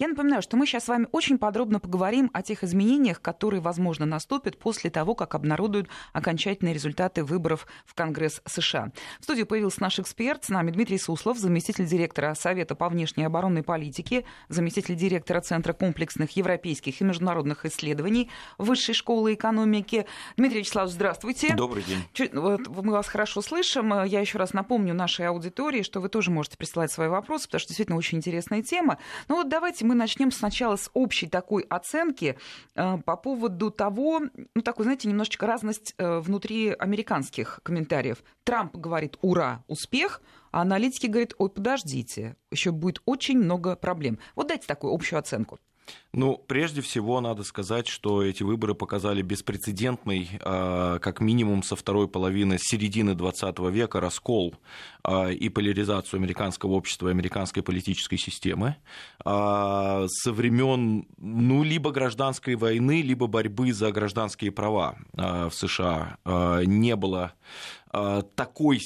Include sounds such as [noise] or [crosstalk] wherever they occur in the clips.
Я напоминаю, что мы сейчас с вами очень подробно поговорим о тех изменениях, которые, возможно, наступят после того, как обнародуют окончательные результаты выборов в Конгресс США. В студии появился наш эксперт, с нами Дмитрий Суслов, заместитель директора Совета по внешней и оборонной политике, заместитель директора Центра комплексных европейских и международных исследований Высшей школы экономики. Дмитрий Вячеславович, здравствуйте. Добрый день. Чуть, вот, мы вас хорошо слышим. Я еще раз напомню нашей аудитории, что вы тоже можете присылать свои вопросы, потому что действительно очень интересная тема. Ну вот давайте мы начнем сначала с общей такой оценки э, по поводу того, ну такой, знаете, немножечко разность э, внутри американских комментариев. Трамп говорит «Ура! Успех!», а аналитики говорят «Ой, подождите, еще будет очень много проблем». Вот дайте такую общую оценку. Ну, прежде всего, надо сказать, что эти выборы показали беспрецедентный, а, как минимум со второй половины середины 20 века, раскол а, и поляризацию американского общества и американской политической системы а, со времен, ну, либо гражданской войны, либо борьбы за гражданские права в США. Не было такой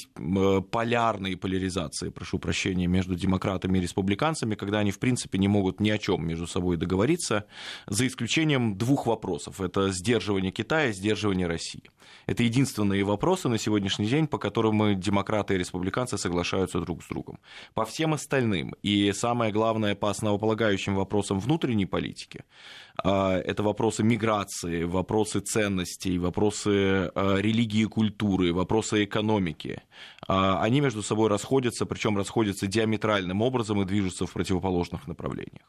полярной поляризации, прошу прощения, между демократами и республиканцами, когда они, в принципе, не могут ни о чем между собой договориться, за исключением двух вопросов. Это сдерживание Китая сдерживание России. Это единственные вопросы на сегодняшний день, по которым демократы и республиканцы соглашаются друг с другом. По всем остальным, и самое главное, по основополагающим вопросам внутренней политики, это вопросы миграции, вопросы ценностей, вопросы а, религии и культуры, вопросы экономики. А, они между собой расходятся, причем расходятся диаметральным образом и движутся в противоположных направлениях.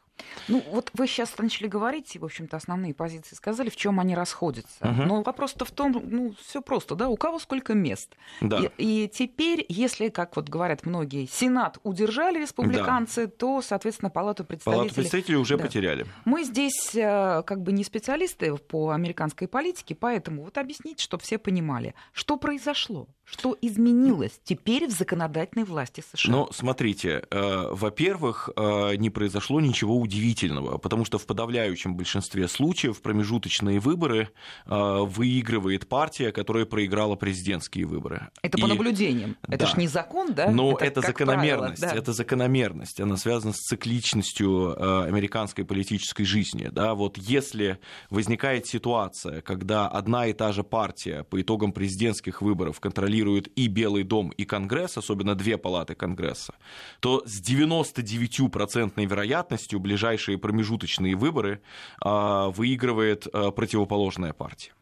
Ну, вот вы сейчас начали говорить, в общем-то, основные позиции сказали, в чем они расходятся. Угу. Но вопрос-то в том, ну, все просто, да, у кого сколько мест. Да. И, и теперь, если, как вот говорят многие, Сенат удержали республиканцы, да. то, соответственно, Палату представителей... Палату представителей уже да. потеряли. Мы здесь э, как бы не специалисты по американской политике, поэтому вот объясните, чтобы все понимали, что произошло. Что изменилось теперь в законодательной власти США? Ну, смотрите, э, во-первых, э, не произошло ничего удивительного, потому что в подавляющем большинстве случаев промежуточные выборы э, выигрывает партия, которая проиграла президентские выборы. Это по наблюдениям. Это да. же не закон, да? Но это, это закономерность. Правило, да. Это закономерность. Она связана с цикличностью э, американской политической жизни. Да? Вот если возникает ситуация, когда одна и та же партия по итогам президентских выборов контролирует контролирует и Белый дом, и Конгресс, особенно две палаты Конгресса, то с 99% вероятностью ближайшие промежуточные выборы а, выигрывает а, противоположная партия.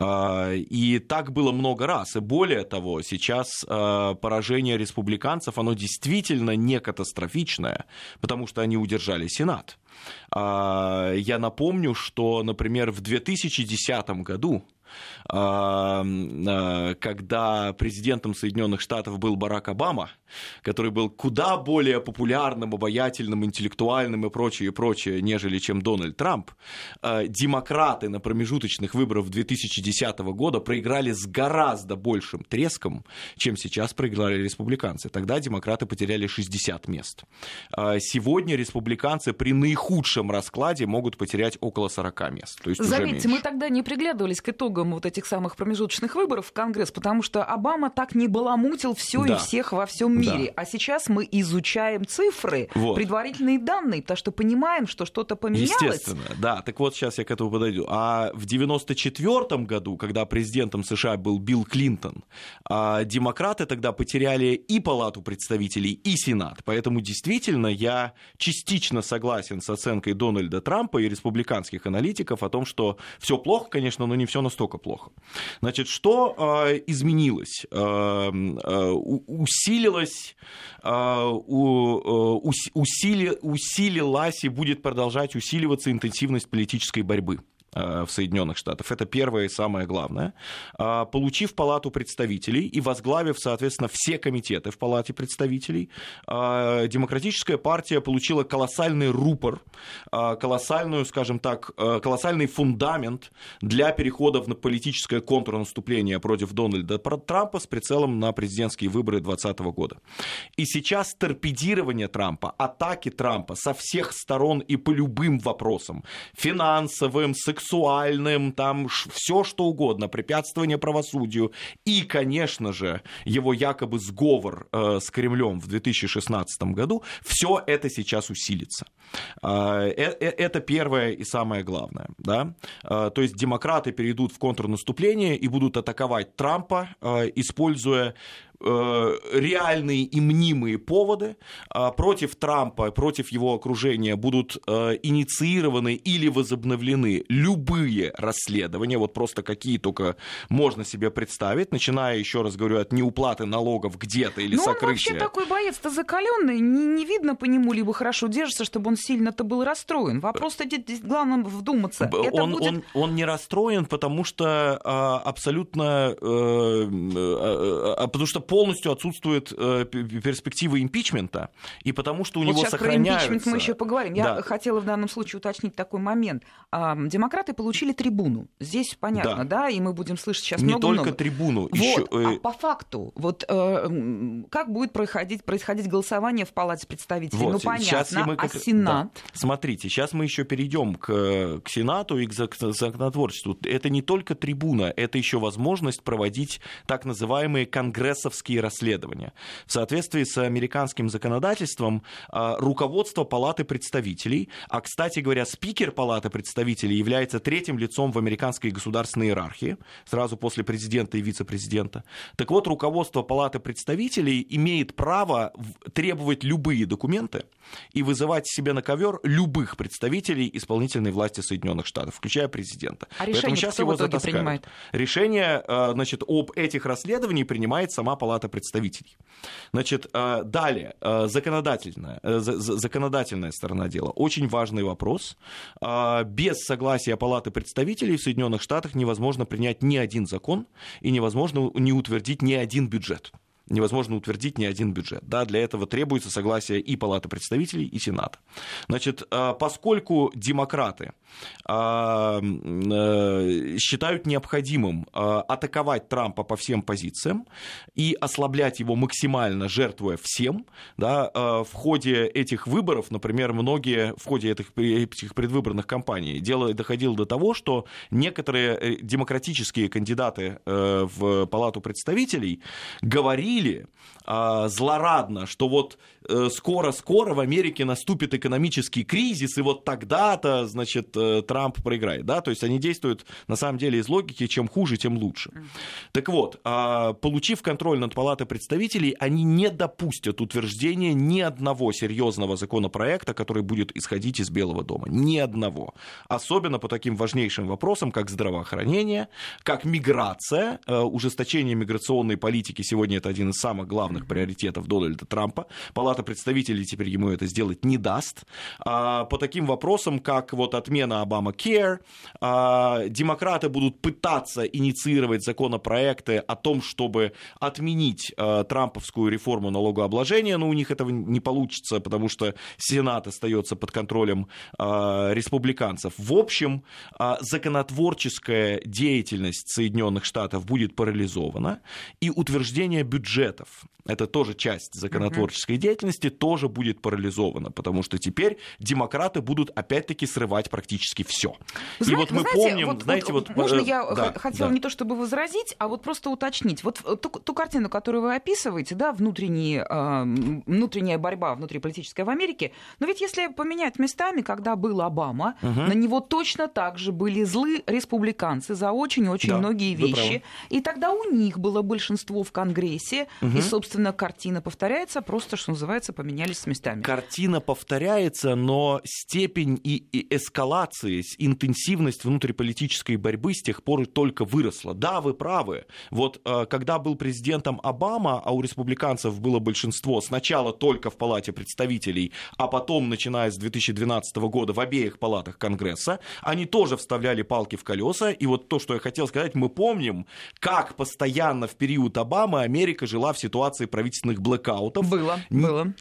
А, и так было много раз. И более того, сейчас поражение республиканцев, оно действительно не катастрофичное, потому что они удержали Сенат. Я напомню, что, например, в 2010 году когда президентом Соединенных Штатов был Барак Обама, который был куда более популярным, обаятельным, интеллектуальным и прочее, и прочее, нежели чем Дональд Трамп, а, демократы на промежуточных выборах 2010 года проиграли с гораздо большим треском, чем сейчас проиграли республиканцы. Тогда демократы потеряли 60 мест. А, сегодня республиканцы при наихудшем раскладе могут потерять около 40 мест. То есть Заметьте, мы тогда не приглядывались к итогам итогам вот этих самых промежуточных выборов в Конгресс, потому что Обама так не баламутил все да. и всех во всем мире. Да. А сейчас мы изучаем цифры, вот. предварительные данные, потому что понимаем, что что-то поменялось. Естественно, да. Так вот, сейчас я к этому подойду. А в 94 году, когда президентом США был Билл Клинтон, а, демократы тогда потеряли и Палату представителей, и Сенат. Поэтому действительно я частично согласен с оценкой Дональда Трампа и республиканских аналитиков о том, что все плохо, конечно, но не все настолько настолько плохо. Значит, что э, изменилось? Э, э, усилилось, усили, усилилась и будет продолжать усиливаться интенсивность политической борьбы. Э, в Соединенных Штатах. Это первое и самое главное. А, получив Палату представителей и возглавив, соответственно, все комитеты в Палате представителей, а, Демократическая партия получила колоссальный рупор, а, колоссальную, скажем так, колоссальный фундамент для перехода в политическое контрнаступление против Дональда Трампа с прицелом на президентские выборы 2020 года. И сейчас торпедирование Трампа, атаки Трампа со всех сторон и по любым вопросам, финансовым, сексуальным, сексуальным, там все что угодно, препятствование правосудию и, конечно же, его якобы сговор э, с Кремлем в 2016 году, все это сейчас усилится. А, э, э, это первое и самое главное. Да? А, то есть демократы перейдут в контрнаступление и будут атаковать Трампа, используя реальные и мнимые поводы а против Трампа, против его окружения будут э, инициированы или возобновлены любые расследования, вот просто какие только можно себе представить, начиная, еще раз говорю, от неуплаты налогов где-то или Но сокрытия. он вообще такой боец-то закаленный, не, не видно по нему, либо хорошо держится, чтобы он сильно-то был расстроен. Вопрос-то здесь главное вдуматься. Он, будет... он, он не расстроен, потому что а, абсолютно, э, а, а, потому что полностью отсутствует э, перспектива импичмента, и потому что у вот него сейчас сохраняются... про импичмент мы еще поговорим. Да. Я хотела в данном случае уточнить такой момент. Демократы получили трибуну. Здесь понятно, да, да? и мы будем слышать сейчас Не много только трибуну. Вот. Еще... А по факту, вот э, как будет происходить, происходить голосование в Палате представителей? Вот. Ну, понятно. Сейчас мы как... А Сенат? Да. Смотрите, сейчас мы еще перейдем к, к Сенату и к законотворчеству. Это не только трибуна, это еще возможность проводить так называемые конгрессовские журналистские расследования. В соответствии с американским законодательством а, руководство Палаты представителей, а, кстати говоря, спикер Палаты представителей является третьим лицом в американской государственной иерархии, сразу после президента и вице-президента. Так вот, руководство Палаты представителей имеет право требовать любые документы и вызывать себе на ковер любых представителей исполнительной власти Соединенных Штатов, включая президента. А решение сейчас кто его в итоге принимает? Решение а, значит, об этих расследованиях принимает сама Палата Палата представителей. Значит, э, далее, э, законодательная, э, законодательная сторона дела. Очень важный вопрос. Без согласия Палаты представителей в Соединенных Штатах невозможно принять ни один закон и невозможно не утвердить ни один бюджет невозможно утвердить ни один бюджет. Да, для этого требуется согласие и Палаты представителей, и Сената. Значит, э, поскольку демократы э, э, считают необходимым атаковать Трампа по всем позициям и ослаблять его максимально, жертвуя всем, да, в ходе этих выборов, например, многие в ходе этих, этих предвыборных кампаний дело доходило до того, что некоторые демократические кандидаты в Палату представителей говорили, говорили а, злорадно, что вот э, скоро-скоро в Америке наступит экономический кризис, и вот тогда-то, значит, э, Трамп проиграет, да, то есть они действуют на самом деле из логики, чем хуже, тем лучше. Так вот, а, получив контроль над Палатой представителей, они не допустят утверждения ни одного серьезного законопроекта, который будет исходить из Белого дома, ни одного. Особенно по таким важнейшим вопросам, как здравоохранение, как миграция, э, ужесточение миграционной политики, сегодня это один из самых главных приоритетов Дональда Трампа. Палата представителей теперь ему это сделать не даст. А, по таким вопросам, как вот отмена Обама Care, а, демократы будут пытаться инициировать законопроекты о том, чтобы отменить а, трамповскую реформу налогообложения, но у них этого не получится, потому что Сенат остается под контролем республиканцев. В общем, законотворческая деятельность Соединенных Штатов будет парализована, и утверждение бюджетов это тоже часть законотворческой uh-huh. деятельности, тоже будет парализована, потому что теперь демократы будут опять-таки срывать практически все. И вот мы знаете, помним, вот, знаете, вот, вот можно э, я да, хотела да. не то чтобы возразить, а вот просто уточнить. Вот ту, ту картину, которую вы описываете, да, внутренние, э, внутренняя борьба внутриполитическая в Америке, но ведь если поменять местами, когда был Обама, uh-huh. на него точно так же были злы республиканцы за очень-очень да, многие вещи, и тогда у них было большинство в Конгрессе, uh-huh. и, собственно, собственно, картина повторяется, просто, что называется, поменялись местами. Картина повторяется, но степень и, и эскалации, интенсивность внутриполитической борьбы с тех пор только выросла. Да, вы правы. Вот э, когда был президентом Обама, а у республиканцев было большинство сначала только в Палате представителей, а потом, начиная с 2012 года, в обеих палатах Конгресса, они тоже вставляли палки в колеса. И вот то, что я хотел сказать, мы помним, как постоянно в период Обамы Америка жила в ситуации ситуации правительственных блэкаутов. Было, было.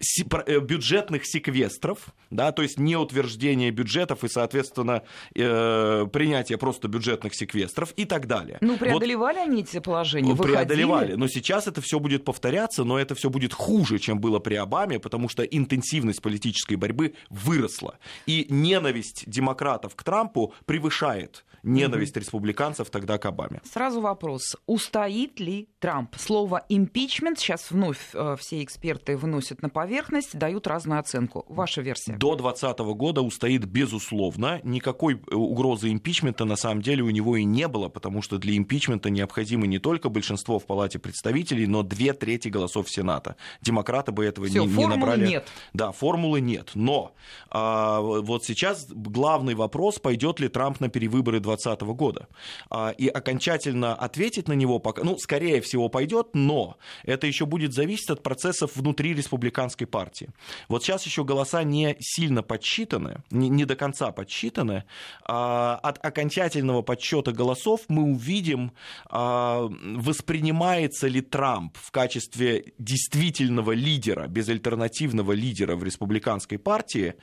Э, бюджетных секвестров, да, то есть не утверждение бюджетов и, соответственно, э, принятие просто бюджетных секвестров и так далее. Ну, преодолевали вот, они эти положения? Выходили? Преодолевали, но сейчас это все будет повторяться, но это все будет хуже, чем было при Обаме, потому что интенсивность политической борьбы выросла. И ненависть демократов к Трампу превышает ненависть угу. республиканцев тогда к Обаме. Сразу вопрос. Устоит ли Трамп? Слово импичмент сейчас вновь э, все эксперты выносят на поверхность, дают разную оценку. Ваша версия? До 2020 года устоит безусловно. Никакой э, угрозы импичмента на самом деле у него и не было, потому что для импичмента необходимо не только большинство в Палате представителей, но две трети голосов Сената. Демократы бы этого Всё, не, не набрали. нет. Да, формулы нет. Но а, вот сейчас главный вопрос, пойдет ли Трамп на перевыборы 2020 года. А, и окончательно ответить на него пока, ну, скорее всего, пойдет, но это еще будет зависеть от процессов внутри республиканской партии. Вот сейчас еще голоса не сильно подсчитаны, не, не до конца подсчитаны. А, от окончательного подсчета голосов мы увидим, а, воспринимается ли Трамп в качестве действительного лидера, безальтернативного лидера в республиканской партии,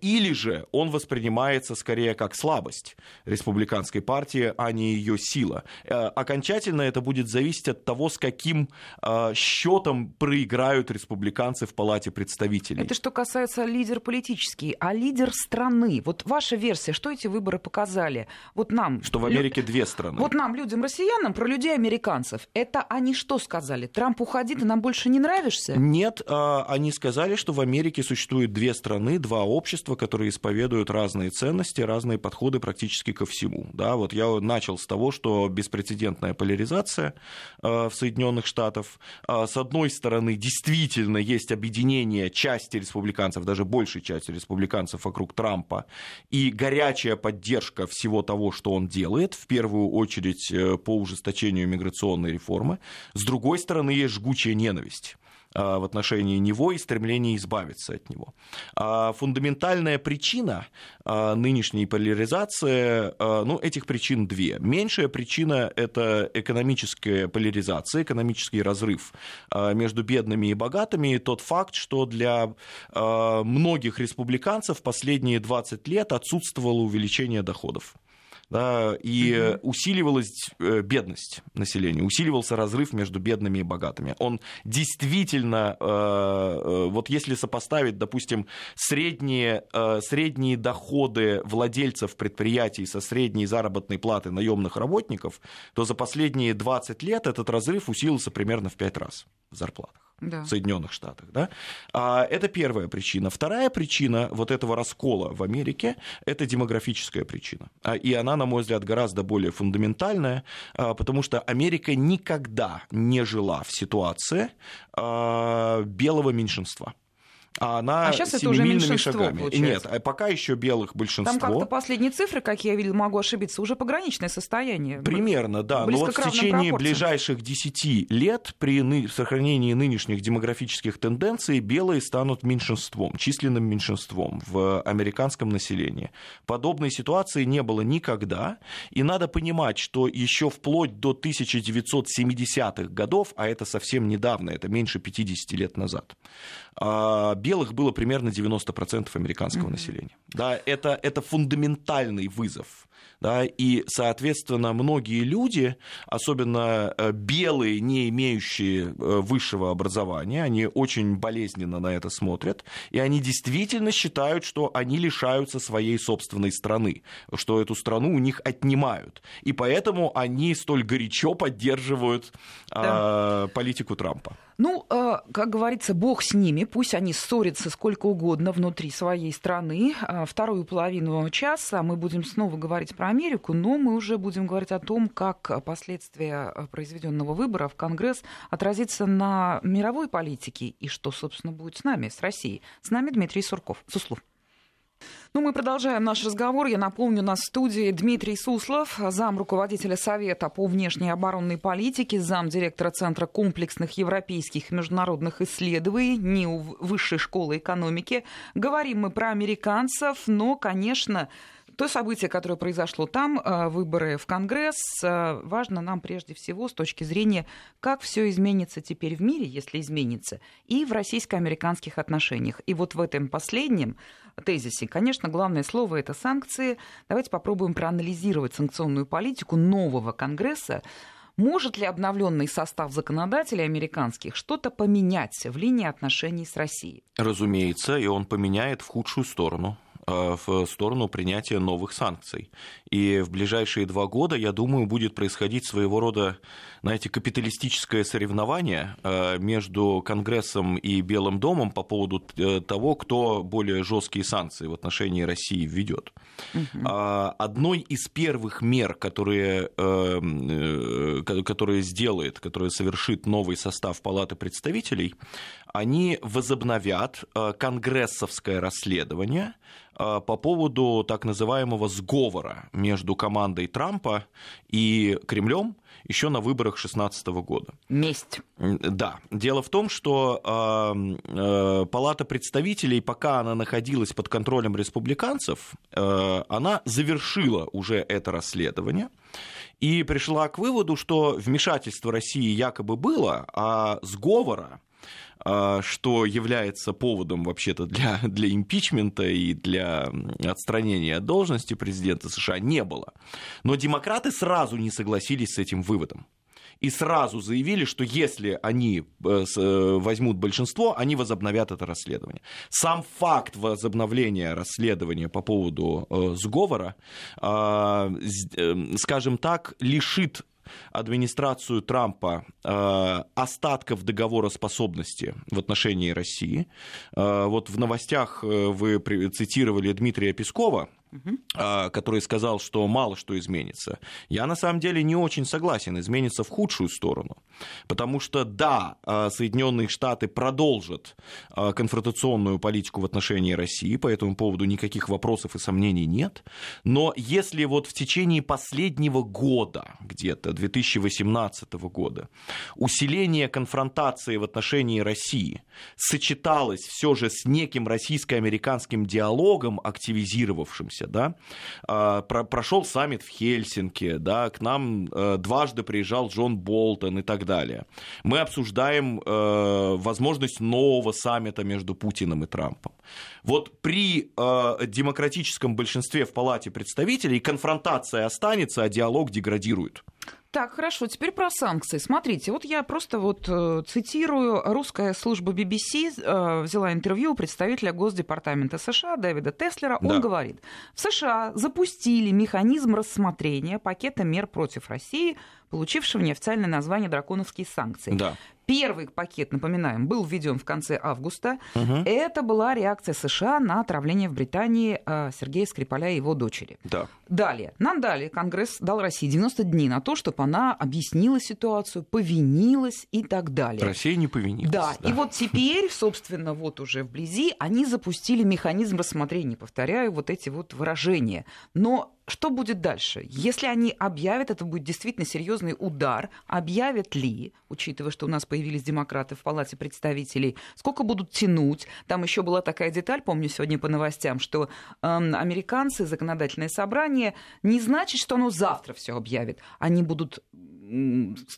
или же он воспринимается скорее как слабость республиканской партии, а не ее сила. Э, окончательно это будет зависеть от того, с каким э, счетом проиграют республиканцы в Палате представителей. Это что касается лидер политический, а лидер страны. Вот ваша версия, что эти выборы показали? Вот нам... Что в Америке две страны. Вот нам, людям, россиянам, про людей американцев. Это они что сказали? Трамп уходи, ты нам больше не нравишься? Нет, а, они сказали, что в Америке существует две страны, два общества, которые исповедуют разные ценности, разные подходы практически ко всему. Да, вот я начал с того, что беспрецедентная поляризация э, в Соединенных Штатах. Э, с одной стороны, действительно есть объединение части республиканцев, даже большей части республиканцев вокруг Трампа, и горячая поддержка всего того, что он делает, в первую очередь э, по ужесточению миграционной реформы. С другой стороны, есть жгучая ненависть в отношении него и стремление избавиться от него. А фундаментальная причина а, нынешней поляризации, ну, этих причин две. Меньшая причина – это экономическая поляризация, экономический разрыв между бедными и богатыми, и тот факт, что для многих республиканцев последние 20 лет отсутствовало увеличение доходов да, и усиливалась э, бедность населения, усиливался разрыв между бедными и богатыми. Он действительно, э, э, вот если сопоставить, допустим, средние, средние доходы владельцев предприятий со средней заработной платы наемных работников, то за последние 20 лет этот разрыв усилился примерно в 5 раз в зарплатах да. в Соединенных Штатах. Да? А, это первая причина. Вторая причина вот этого раскола в Америке – это демографическая причина. А, и она, на мой взгляд, гораздо более фундаментальная, а, потому что Америка никогда не жила в ситуации белого меньшинства а она а сейчас это уже меньшинство, шагами. Получается. Нет, а пока еще белых большинство. Там как-то последние цифры, как я видел, могу ошибиться, уже пограничное состояние. Примерно, да. Но вот в течение пропорциям. ближайших 10 лет при сохранении нынешних демографических тенденций белые станут меньшинством, численным меньшинством в американском населении. Подобной ситуации не было никогда, и надо понимать, что еще вплоть до 1970-х годов, а это совсем недавно, это меньше 50 лет назад, белых было примерно 90% американского mm-hmm. населения. Да, это, это фундаментальный вызов да, и, соответственно, многие люди, особенно э, белые, не имеющие э, высшего образования, они очень болезненно на это смотрят, и они действительно считают, что они лишаются своей собственной страны, что эту страну у них отнимают, и поэтому они столь горячо поддерживают да. э, политику Трампа. Ну, э, как говорится, бог с ними, пусть они ссорятся сколько угодно внутри своей страны. Э, вторую половину часа мы будем снова говорить про Америку, но мы уже будем говорить о том, как последствия э, произведенного выбора в Конгресс отразится на мировой политике и что, собственно, будет с нами, с Россией. С нами Дмитрий Сурков. Суслов. Ну, мы продолжаем наш разговор. Я напомню, на студии Дмитрий Суслов, зам руководителя Совета по внешней оборонной политике, зам директора Центра комплексных европейских и международных исследований НИУ Высшей школы экономики. Говорим мы про американцев, но, конечно, то событие, которое произошло там, э, выборы в Конгресс, э, важно нам прежде всего с точки зрения, как все изменится теперь в мире, если изменится, и в российско-американских отношениях. И вот в этом последнем тезисе, конечно, главное слово это санкции. Давайте попробуем проанализировать санкционную политику нового Конгресса. Может ли обновленный состав законодателей американских что-то поменять в линии отношений с Россией? Разумеется, и он поменяет в худшую сторону. Э, в сторону принятия новых санкций. И в ближайшие два года, я думаю, будет происходить своего рода, знаете, капиталистическое соревнование э, между Конгрессом и Белым домом по поводу э, того, кто более жесткие санкции в отношении России введет. Угу. Одной из первых мер, которые, которые сделает, которые совершит новый состав Палаты представителей, они возобновят конгрессовское расследование по поводу так называемого сговора между командой Трампа и Кремлем еще на выборах 2016 года. Месть. Да. Дело в том, что э, э, Палата представителей, пока она находилась под контролем республиканцев, э, она завершила уже это расследование и пришла к выводу, что вмешательство России якобы было, а сговора что является поводом вообще-то для, для импичмента и для отстранения от должности президента США, не было. Но демократы сразу не согласились с этим выводом и сразу заявили, что если они э, э, возьмут большинство, они возобновят это расследование. Сам факт возобновления расследования по поводу э, сговора, а, скажем так, лишит администрацию Трампа э, остатков договороспособности в отношении России. Э, вот в новостях э, вы цитировали Дмитрия Пескова, угу. который сказал, что мало что изменится. Я на самом деле не очень согласен, изменится в худшую сторону. Потому что да, а, Соединенные Штаты продолжат а, конфронтационную политику в отношении России, по этому поводу никаких вопросов и сомнений нет. Но если вот в течение последнего года, где-то 2018 года, усиление конфронтации в отношении России сочеталось все же с неким российско-американским диалогом, активизировавшимся, вернемся, да, а, прошел саммит в Хельсинки, да, к нам э, дважды приезжал Джон Болтон и так далее. Мы обсуждаем э, возможность нового саммита между Путиным и Трампом. Вот при э, демократическом большинстве в Палате представителей конфронтация останется, а диалог деградирует. Так, хорошо, теперь про санкции. Смотрите, вот я просто вот э, цитирую, русская служба BBC э, взяла интервью у представителя Госдепартамента США Дэвида Теслера. Он да. говорит, в США запустили механизм рассмотрения пакета мер против России, получившего неофициальное название «драконовские санкции». Да. Первый пакет, напоминаем, был введен в конце августа. Угу. Это была реакция США на отравление в Британии э, Сергея Скрипаля и его дочери. Да. Далее. Нам дали, Конгресс дал России 90 дней на то, чтобы она объяснила ситуацию, повинилась и так далее. Россия не повинилась. Да. да. И вот теперь, собственно, вот уже вблизи, они запустили механизм рассмотрения, повторяю, вот эти вот выражения. Но что будет дальше? Если они объявят, это будет действительно серьезный удар. Объявят ли, учитывая, что у нас появились демократы в Палате представителей, сколько будут тянуть? Там еще была такая деталь, помню сегодня по новостям, что э, американцы, законодательное собрание, не значит, что оно завтра все объявит. Они будут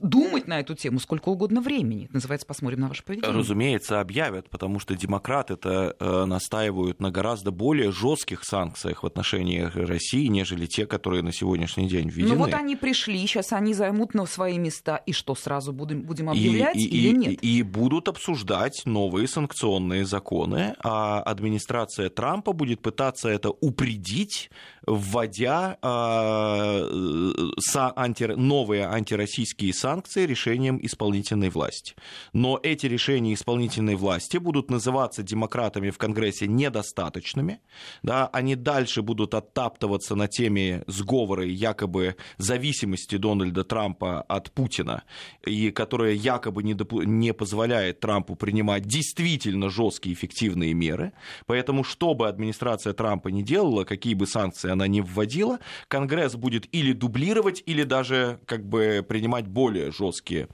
думать на эту тему сколько угодно времени. Это называется, посмотрим на ваше поведение. Разумеется, объявят, потому что демократы это э, настаивают на гораздо более жестких санкциях в отношении России, нежели те, которые на сегодняшний день введены. Ну вот они пришли, сейчас они займут на свои места, и что, сразу будем, будем объявлять и, и, или нет? И, и будут обсуждать новые санкционные законы, а администрация Трампа будет пытаться это упредить, вводя а, э, анти, новые антироссийские санкции решением исполнительной власти. Но эти решения исполнительной власти будут называться демократами в Конгрессе недостаточными. Да, они дальше будут оттаптываться на теме сговора якобы зависимости Дональда Трампа от Путина, и которая якобы не, доп... не позволяет Трампу принимать действительно жесткие эффективные меры. Поэтому, что бы администрация Трампа не делала, какие бы санкции она не вводила, Конгресс будет или дублировать, или даже как бы принимать более жесткие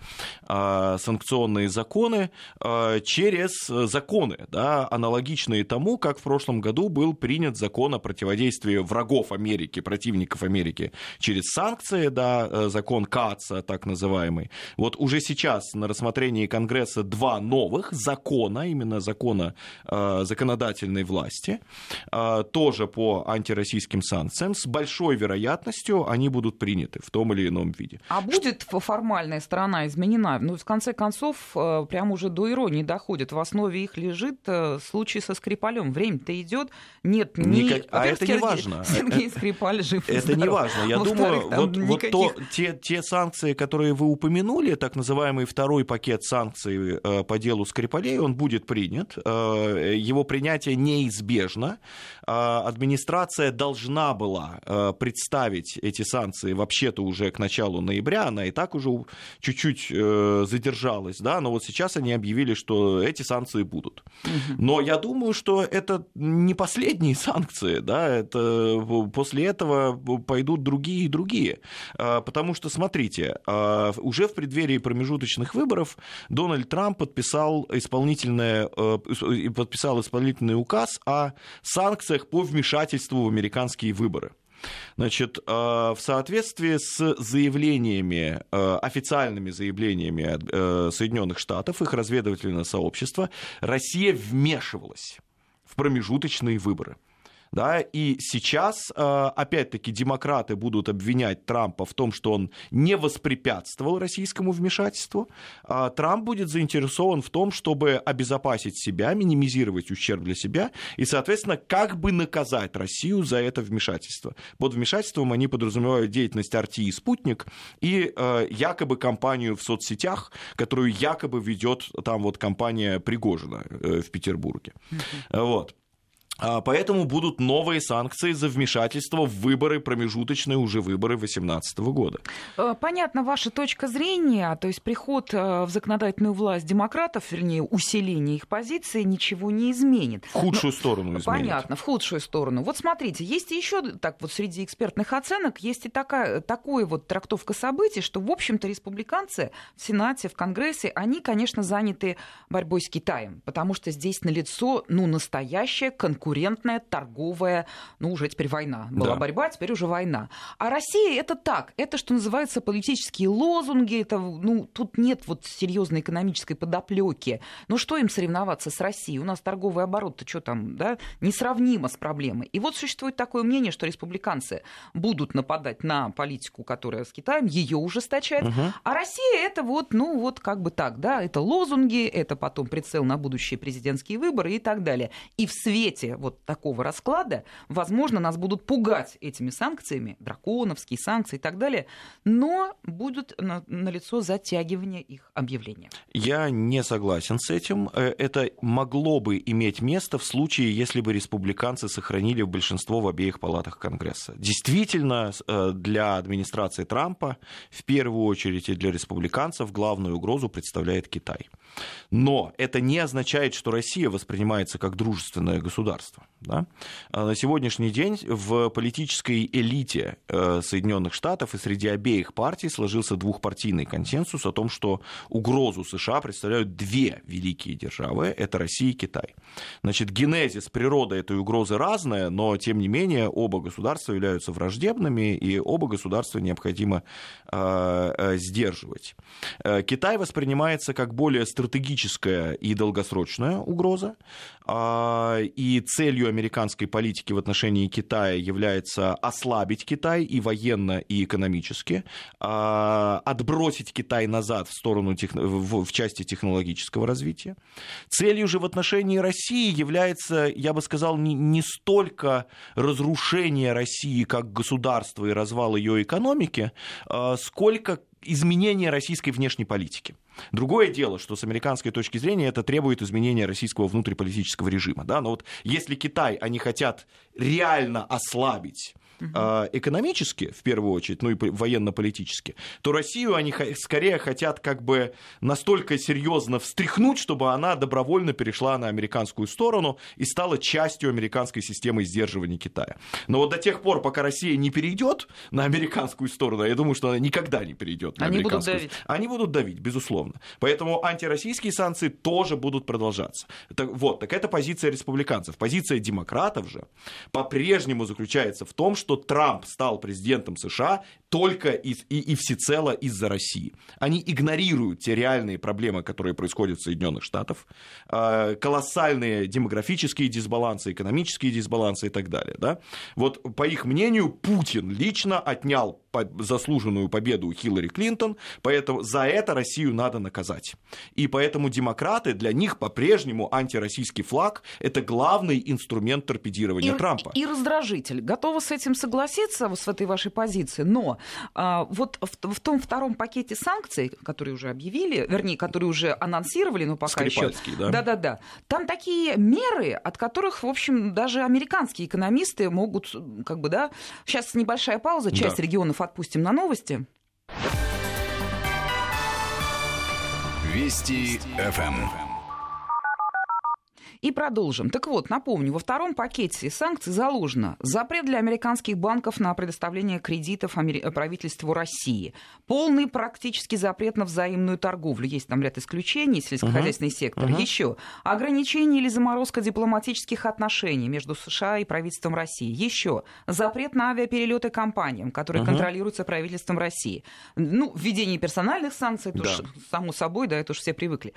санкционные законы через законы, да, аналогичные тому, как в прошлом году был принят закон о противодействии врагов Америки, противников Америки через санкции, да, закон КАЦа, так называемый. Вот уже сейчас на рассмотрении Конгресса два новых закона, именно закона законодательной власти, тоже по антироссийским санкциям, с большой вероятностью они будут приняты в том или ином виде. А будет формальная сторона изменена? Ну, в конце концов, э, прямо уже до иронии доходит. В основе их лежит э, случай со Скрипалем. Время-то идет. Нет, ни... Никак... А это не важно. [laughs] Сергей э, Скрипаль жив Это не важно. Я думаю, вот, никаких... вот то, те, те санкции, которые вы упомянули, так называемый второй пакет санкций по делу Скрипалей, он будет принят. Его принятие неизбежно. Администрация должна была представить эти санкции вообще-то уже к началу ноября, она и так уже чуть-чуть э, задержалась, да, но вот сейчас они объявили, что эти санкции будут. Но я думаю, что это не последние санкции, да, это после этого пойдут другие и другие, а, потому что, смотрите, а, уже в преддверии промежуточных выборов Дональд Трамп подписал исполнительное, э, подписал исполнительный указ о санкциях по вмешательству в американские выборы. Значит, э, в соответствии с заявлениями, э, официальными заявлениями э, Соединенных Штатов, их разведывательного сообщества, Россия вмешивалась в промежуточные выборы. Да, и сейчас, э, опять-таки, демократы будут обвинять Трампа в том, что он не воспрепятствовал российскому вмешательству. А Трамп будет заинтересован в том, чтобы обезопасить себя, минимизировать ущерб для себя и, соответственно, как бы наказать Россию за это вмешательство. Под вмешательством они подразумевают деятельность Арти и Спутник и э, якобы кампанию в соцсетях, которую якобы ведет там вот компания Пригожина э, в Петербурге. Вот. А, поэтому будут новые санкции за вмешательство в выборы, промежуточные уже выборы 2018 года. Э, понятно ваша точка зрения, то есть приход э, в законодательную власть демократов, вернее, усиление их позиции ничего не изменит. В худшую Но, сторону изменит. Понятно, в худшую сторону. Вот смотрите, есть еще, так вот среди экспертных оценок, есть и такая, такая вот трактовка событий, что, в общем-то, республиканцы в Сенате, в Конгрессе, они, конечно, заняты борьбой с Китаем, потому что здесь налицо, ну, настоящая конкуренция конкурентная, торговая, ну, уже теперь война. Была да. борьба, теперь уже война. А Россия это так, это, что называется, политические лозунги, это, ну, тут нет вот серьезной экономической подоплеки. Ну, что им соревноваться с Россией? У нас торговый оборот-то что там, да, несравнимо с проблемой. И вот существует такое мнение, что республиканцы будут нападать на политику, которая с Китаем, ее ужесточать, угу. а Россия это вот, ну, вот как бы так, да, это лозунги, это потом прицел на будущие президентские выборы и так далее. И в свете вот такого расклада, возможно, нас будут пугать этими санкциями, драконовские санкции и так далее, но будут на, на лицо затягивание их объявления. Я не согласен с этим. Э, это могло бы иметь место в случае, если бы республиканцы сохранили большинство в обеих палатах Конгресса. Действительно, э, для администрации Трампа, в первую очередь и для республиканцев, главную угрозу представляет Китай. Но это не означает, что Россия воспринимается как дружественное государство. Да? А на сегодняшний день в политической элите э, Соединенных Штатов и среди обеих партий сложился двухпартийный консенсус о том, что угрозу США представляют две великие державы – это Россия и Китай. Значит, генезис природы этой угрозы разная, но, тем не менее, оба государства являются враждебными, и оба государства необходимо э, э, сдерживать. Китай воспринимается как более стратегическая и долгосрочная угроза, а, и целью американской политики в отношении Китая является ослабить Китай и военно, и экономически, а, отбросить Китай назад в сторону в части технологического развития. Целью же в отношении России является, я бы сказал, не, не столько разрушение России как государства и развал ее экономики, а, сколько изменение российской внешней политики. Другое дело, что с американской точки зрения это требует изменения российского внутриполитического режима. Да? Но вот если Китай, они хотят реально ослабить угу. экономически, в первую очередь, ну и военно-политически, то Россию они скорее хотят как бы настолько серьезно встряхнуть, чтобы она добровольно перешла на американскую сторону и стала частью американской системы сдерживания Китая. Но вот до тех пор, пока Россия не перейдет на американскую сторону, а я думаю, что она никогда не перейдет на они американскую. Будут давить. Они будут давить, безусловно. Поэтому антироссийские санкции тоже будут продолжаться. Так, вот, так это позиция республиканцев. Позиция демократов же по-прежнему заключается в том, что Трамп стал президентом США только из, и, и всецело из-за России. Они игнорируют те реальные проблемы, которые происходят в Соединенных Штатах, э, колоссальные демографические дисбалансы, экономические дисбалансы и так далее. Да? Вот по их мнению, Путин лично отнял заслуженную победу у Хиллари Клинтон, поэтому за это Россию надо наказать. И поэтому демократы, для них по-прежнему антироссийский флаг – это главный инструмент торпедирования и, Трампа. И раздражитель. Готова с этим согласиться, с этой вашей позицией, но вот в, в том втором пакете санкций, которые уже объявили, вернее, которые уже анонсировали, но пока еще... да? Да-да-да. Там такие меры, от которых, в общем, даже американские экономисты могут, как бы, да... Сейчас небольшая пауза, часть да. регионов отпустим на новости. Вести ФМ. И продолжим. Так вот, напомню, во втором пакете санкций заложено запрет для американских банков на предоставление кредитов правительству России, полный практически запрет на взаимную торговлю, есть там ряд исключений, сельскохозяйственный uh-huh. сектор, uh-huh. еще ограничение или заморозка дипломатических отношений между США и правительством России, еще запрет на авиаперелеты компаниям, которые uh-huh. контролируются правительством России, ну, введение персональных санкций, это да. уж само собой, да, это уж все привыкли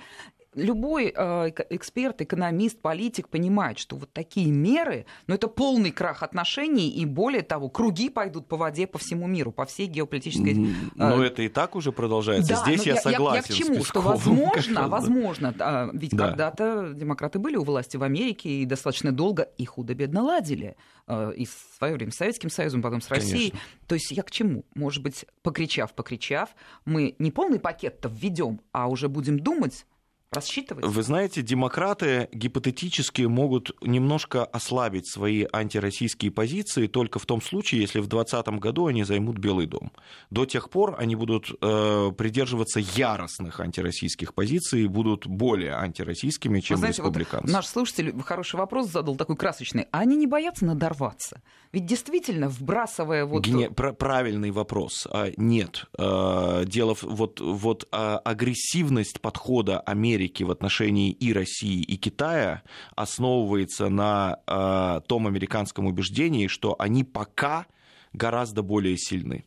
любой э, эксперт, экономист, политик понимает, что вот такие меры, ну, это полный крах отношений, и более того, круги пойдут по воде по всему миру, по всей геополитической... Но э... это и так уже продолжается. Да, Здесь я, я согласен. Я, я к чему? Что возможно, возможно, да, ведь да. когда-то демократы были у власти в Америке и достаточно долго и худо-бедно ладили э, и в свое время с Советским Союзом, потом с Россией. Конечно. То есть я к чему? Может быть, покричав, покричав, мы не полный пакет-то введем, а уже будем думать, рассчитывать? Вы знаете, демократы гипотетически могут немножко ослабить свои антироссийские позиции только в том случае, если в 2020 году они займут Белый дом. До тех пор они будут э, придерживаться яростных антироссийских позиций и будут более антироссийскими, чем Вы знаете, республиканцы. Вот наш слушатель хороший вопрос задал, такой красочный. А они не боятся надорваться? Ведь действительно, вбрасывая вот... Гене... Правильный вопрос. А, нет. А, дело вот, вот а, агрессивность подхода Америки Америки в отношении и России, и Китая основывается на э, том американском убеждении, что они пока гораздо более сильны.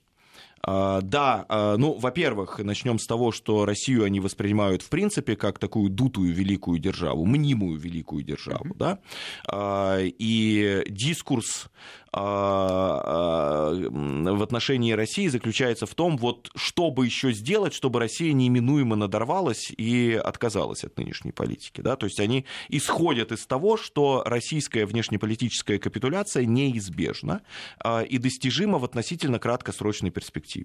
Uh, да, uh, ну, во-первых, начнем с того, что Россию они воспринимают в принципе как такую дутую великую державу, мнимую великую державу, да, uh, и дискурс а, а, в отношении России заключается в том, вот что бы еще сделать, чтобы Россия неминуемо надорвалась и отказалась от нынешней политики. Да? То есть они исходят из того, что российская внешнеполитическая капитуляция неизбежна а, и достижима в относительно краткосрочной перспективе.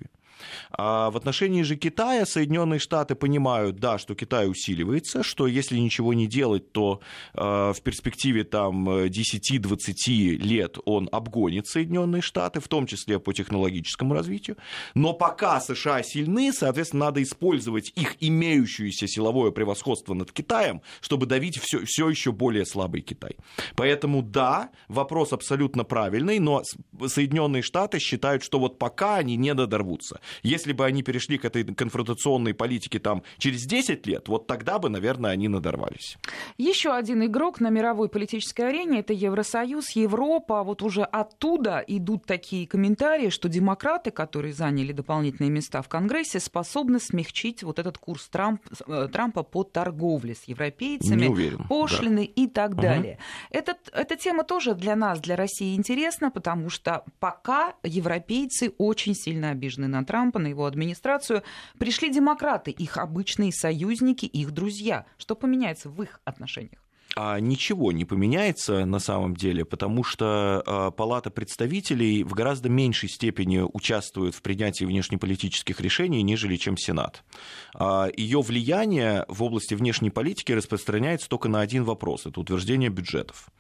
В отношении же Китая Соединенные Штаты понимают, да, что Китай усиливается, что если ничего не делать, то в перспективе там 10-20 лет он обгонит Соединенные Штаты, в том числе по технологическому развитию. Но пока США сильны, соответственно, надо использовать их имеющееся силовое превосходство над Китаем, чтобы давить все, все еще более слабый Китай. Поэтому да, вопрос абсолютно правильный, но Соединенные Штаты считают, что вот пока они не додорвутся. Если бы они перешли к этой конфронтационной политике там через 10 лет, вот тогда бы, наверное, они надорвались. Еще один игрок на мировой политической арене это Евросоюз, Европа. Вот уже оттуда идут такие комментарии, что демократы, которые заняли дополнительные места в Конгрессе, способны смягчить вот этот курс Трамп, э, Трампа по торговле с европейцами, уверен, пошлины да. и так далее. Угу. Этот, эта тема тоже для нас, для России интересна, потому что пока европейцы очень сильно обижены на Трампа, на его администрацию. Пришли демократы, их обычные союзники, их друзья. Что поменяется в их отношениях? а ничего не поменяется на самом деле, потому что а, Палата представителей в гораздо меньшей степени участвует в принятии внешнеполитических решений, нежели чем Сенат. А, Ее влияние в области внешней политики распространяется только на один вопрос – это утверждение бюджетов.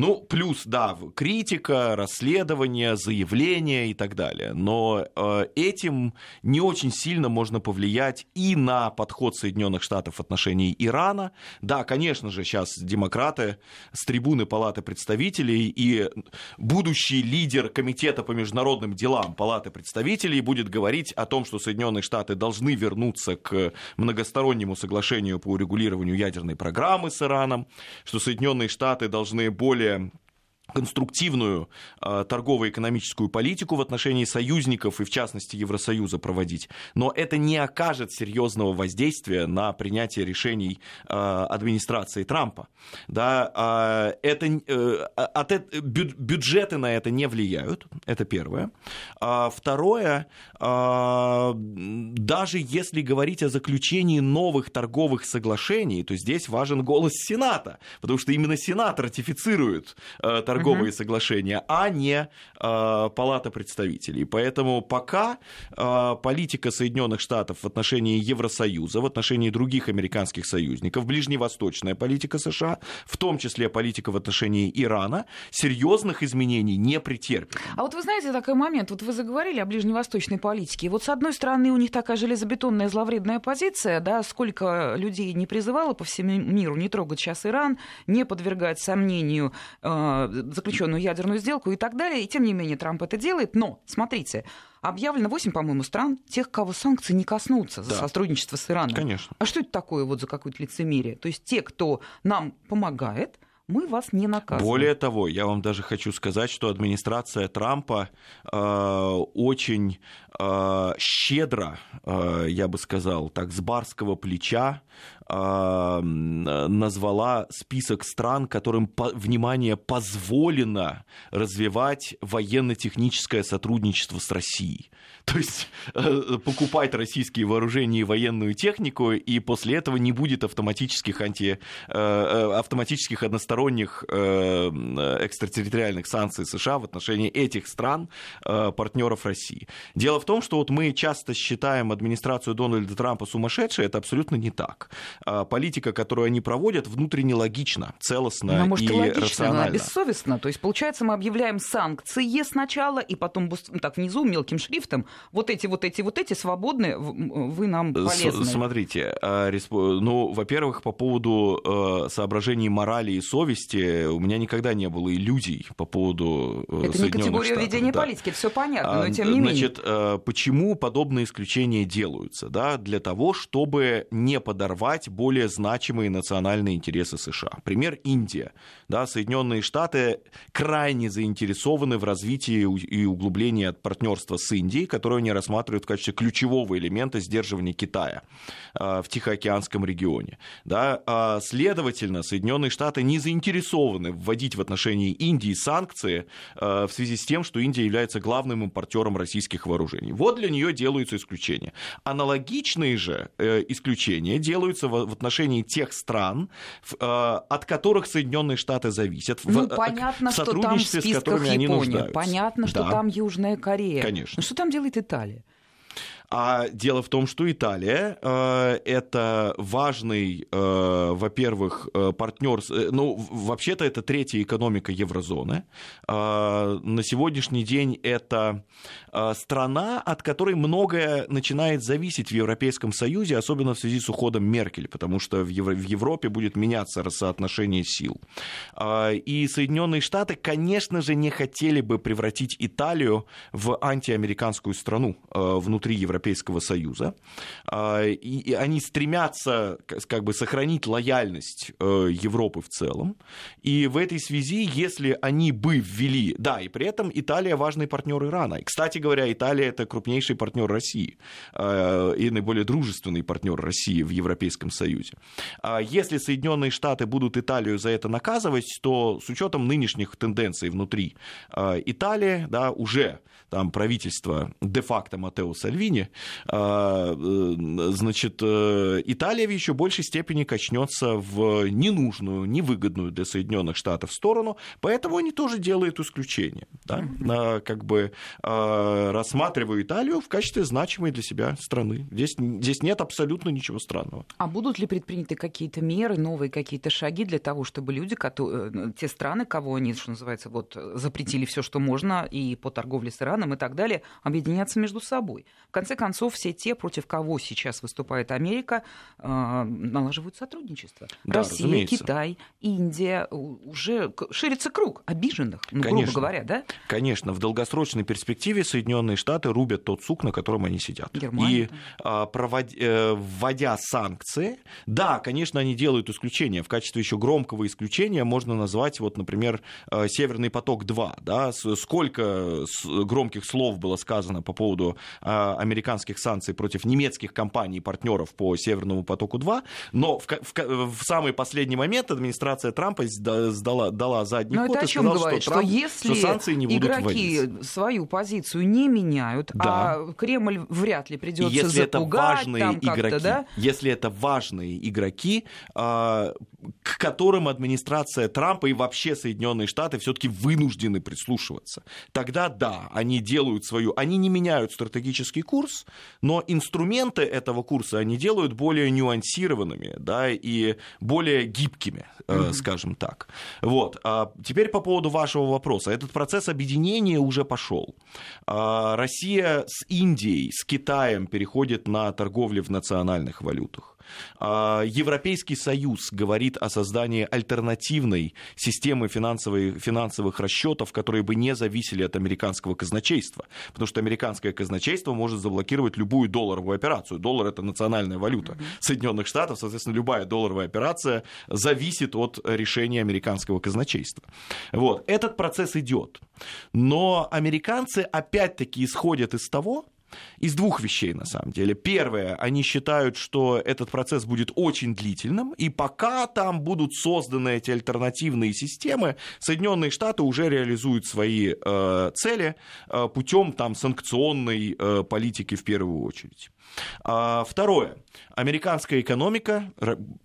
Ну, плюс, да, критика, расследование, заявления и так далее. Но э, этим не очень сильно можно повлиять и на подход Соединенных Штатов в отношении Ирана. Да, конечно же, сейчас демократы с трибуны Палаты представителей и будущий лидер Комитета по международным делам Палаты представителей будет говорить о том, что Соединенные Штаты должны вернуться к многостороннему соглашению по урегулированию ядерной программы с Ираном, что Соединенные Штаты должны более Um, конструктивную э, торгово-экономическую политику в отношении союзников и, в частности, Евросоюза проводить. Но это не окажет серьезного воздействия на принятие решений э, администрации Трампа. Да, э, это, э, от, бю, бюджеты на это не влияют, это первое. А второе, даже если говорить о заключении новых торговых соглашений, то здесь важен голос Сената, потому что именно Сенат ратифицирует э, торговые торговые угу. соглашения, а не э, Палата представителей. Поэтому пока э, политика Соединенных Штатов в отношении Евросоюза, в отношении других американских союзников, ближневосточная политика США, в том числе политика в отношении Ирана, серьезных изменений не претерпит. А вот вы знаете такой момент, вот вы заговорили о ближневосточной политике, и вот с одной стороны у них такая железобетонная зловредная позиция, да, сколько людей не призывало по всему миру не трогать сейчас Иран, не подвергать сомнению э, заключенную ядерную сделку и так далее. И тем не менее Трамп это делает. Но, смотрите, объявлено 8, по-моему, стран, тех, кого санкции не коснутся за да. сотрудничество с Ираном. Конечно. А что это такое вот за какое-то лицемерие? То есть те, кто нам помогает, мы вас не наказываем. Более того, я вам даже хочу сказать, что администрация Трампа э, очень э, щедро, э, я бы сказал, так с барского плеча назвала список стран, которым, по, внимание, позволено развивать военно-техническое сотрудничество с Россией. [laughs] То есть э, покупать российские вооружения и военную технику, и после этого не будет автоматических, анти, э, э, автоматических односторонних экстратерриториальных санкций США в отношении этих стран, партнеров России. Дело в том, что вот мы часто считаем администрацию Дональда Трампа сумасшедшей, это абсолютно не так. Политика, которую они проводят, внутренне логична, целостна но, может, и логично, рациональна. Но бессовестно. То есть, получается, мы объявляем санкции сначала, и потом так внизу мелким шрифтом вот эти, вот эти, вот эти свободны, вы нам полезны. Смотрите, а, ну, во-первых, по поводу э, соображений морали и совести у меня никогда не было иллюзий по поводу э, Это не категория Штатов. ведения да. политики, все понятно, но а, тем не менее. Значит, почему подобные исключения делаются? Да? Для того, чтобы не подорвать более значимые национальные интересы США. Пример Индия. Да, Соединенные Штаты крайне заинтересованы в развитии и углублении партнерства с Индией, которую они рассматривают в качестве ключевого элемента сдерживания Китая а, в Тихоокеанском регионе. Да? А, следовательно, Соединенные Штаты не заинтересованы вводить в отношении Индии санкции а, в связи с тем, что Индия является главным импортером российских вооружений. Вот для нее делаются исключения. Аналогичные же э, исключения делаются в отношении тех стран, от которых Соединенные Штаты зависят, ну, в, понятно, в сотрудничестве, что там в с которыми Япония. они нуждаются. Понятно, что да. там Южная Корея. Конечно. Но что там делает делает Италия? А дело в том, что Италия э, это важный, э, во-первых, э, партнер, э, ну, вообще-то это третья экономика еврозоны. Э, на сегодняшний день это э, страна, от которой многое начинает зависеть в Европейском Союзе, особенно в связи с уходом Меркель, потому что в, Евро- в Европе будет меняться соотношение сил. Э, и Соединенные Штаты, конечно же, не хотели бы превратить Италию в антиамериканскую страну э, внутри Европейского Европейского Союза, а, и они стремятся как бы сохранить лояльность э, Европы в целом, и в этой связи, если они бы ввели, да, и при этом Италия важный партнер Ирана, и, кстати говоря, Италия это крупнейший партнер России э, и наиболее дружественный партнер России в Европейском Союзе. А если Соединенные Штаты будут Италию за это наказывать, то с учетом нынешних тенденций внутри э, Италии, да, уже там правительство де-факто Матео Сальвини а, э, значит, э, Италия в еще большей степени качнется в ненужную, невыгодную для Соединенных Штатов сторону, поэтому они тоже делают исключение. Да? Как бы а, рассматриваю Италию в качестве значимой для себя страны. Здесь, здесь нет абсолютно ничего странного. А будут ли предприняты какие-то меры, новые какие-то шаги для того, чтобы люди, которые, те страны, кого они, что называется, вот запретили все, что можно, и по торговле с Ираном и так далее, объединяться между собой. В конце концов, все те, против кого сейчас выступает Америка, а, налаживают сотрудничество. Да, Россия, разумеется. Китай, Индия, уже ширится круг обиженных, ну, Конечно. грубо говоря, да? Конечно, в долгосрочной перспективе Соединенные Штаты рубят тот сук, на котором они сидят. Германия, и да. провод... Э, вводя санкции, да, конечно, они делают исключения. В качестве еще громкого исключения можно назвать, вот, например, э, Северный поток-2. Да? Сколько громких слов было сказано по поводу э, американских санкций против немецких компаний партнеров по Северному потоку-2, но в, в, в самый последний момент администрация Трампа сдала, дала задний но ход и сказала, говорит, что, Трамп, что, если что санкции не будут игроки вводиться. свою позицию не меняют, да. а Кремль вряд ли придется если запугать, это важные там игроки, да? если это важные игроки, а, к которым администрация Трампа и вообще Соединенные Штаты все-таки вынуждены прислушиваться, тогда да, они делают свою, они не меняют стратегический курс, но инструменты этого курса они делают более нюансированными, да, и более гибкими, mm-hmm. скажем так. Вот. А теперь по поводу вашего вопроса. Этот процесс объединения уже пошел. А, Россия с Индией, с Китаем переходит на торговлю в национальных валютах. А, Европейский Союз говорит о создании альтернативной системы финансовых расчетов, которые бы не зависели от американского казначейства. Потому что американское казначейство может заблокировать любую долларовую операцию. Доллар это национальная валюта Соединенных Штатов, соответственно, любая долларовая операция зависит от решения американского казначейства. Вот. Этот процесс идет. Но американцы опять-таки исходят из того, из двух вещей, на самом деле. Первое, они считают, что этот процесс будет очень длительным, и пока там будут созданы эти альтернативные системы, Соединенные Штаты уже реализуют свои э, цели э, путем там, санкционной э, политики в первую очередь. А, второе. Американская экономика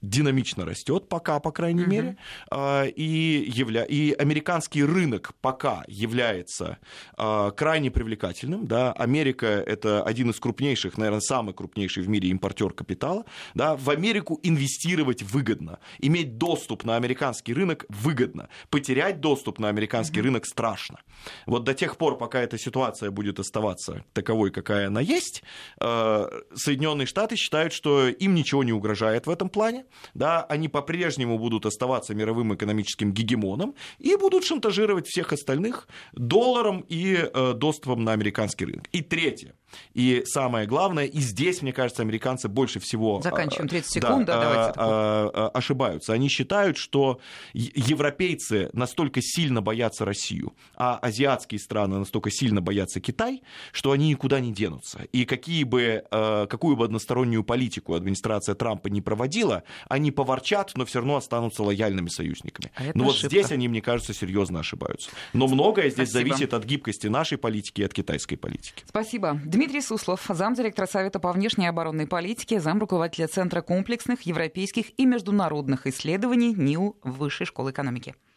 динамично растет пока, по крайней uh-huh. мере, а, и, явля... и американский рынок пока является а, крайне привлекательным. Да. Америка – это один из крупнейших, наверное, самый крупнейший в мире импортер капитала. Да. В Америку инвестировать выгодно, иметь доступ на американский рынок выгодно, потерять доступ на американский uh-huh. рынок страшно. Вот до тех пор, пока эта ситуация будет оставаться таковой, какая она есть, Соединенные Штаты считают, что им ничего не угрожает в этом плане, да, они по-прежнему будут оставаться мировым экономическим гегемоном и будут шантажировать всех остальных долларом и э, доступом на американский рынок. И третье, и самое главное, и здесь, мне кажется, американцы больше всего... Э, Заканчиваем 30 секунд, да, да давайте. Э, ошибаются. Они считают, что европейцы настолько сильно боятся Россию, а азиатские страны настолько сильно боятся Китай, что они никуда не денутся. И какие бы какую бы одностороннюю политику администрация Трампа не проводила, они поворчат, но все равно останутся лояльными союзниками. А но вот здесь они, мне кажется, серьезно ошибаются. Но многое здесь Спасибо. зависит от гибкости нашей политики и от китайской политики. Спасибо. Дмитрий Суслов, замдиректора Совета по внешней оборонной политике, замруководителя Центра комплексных европейских и международных исследований НИУ Высшей школы экономики.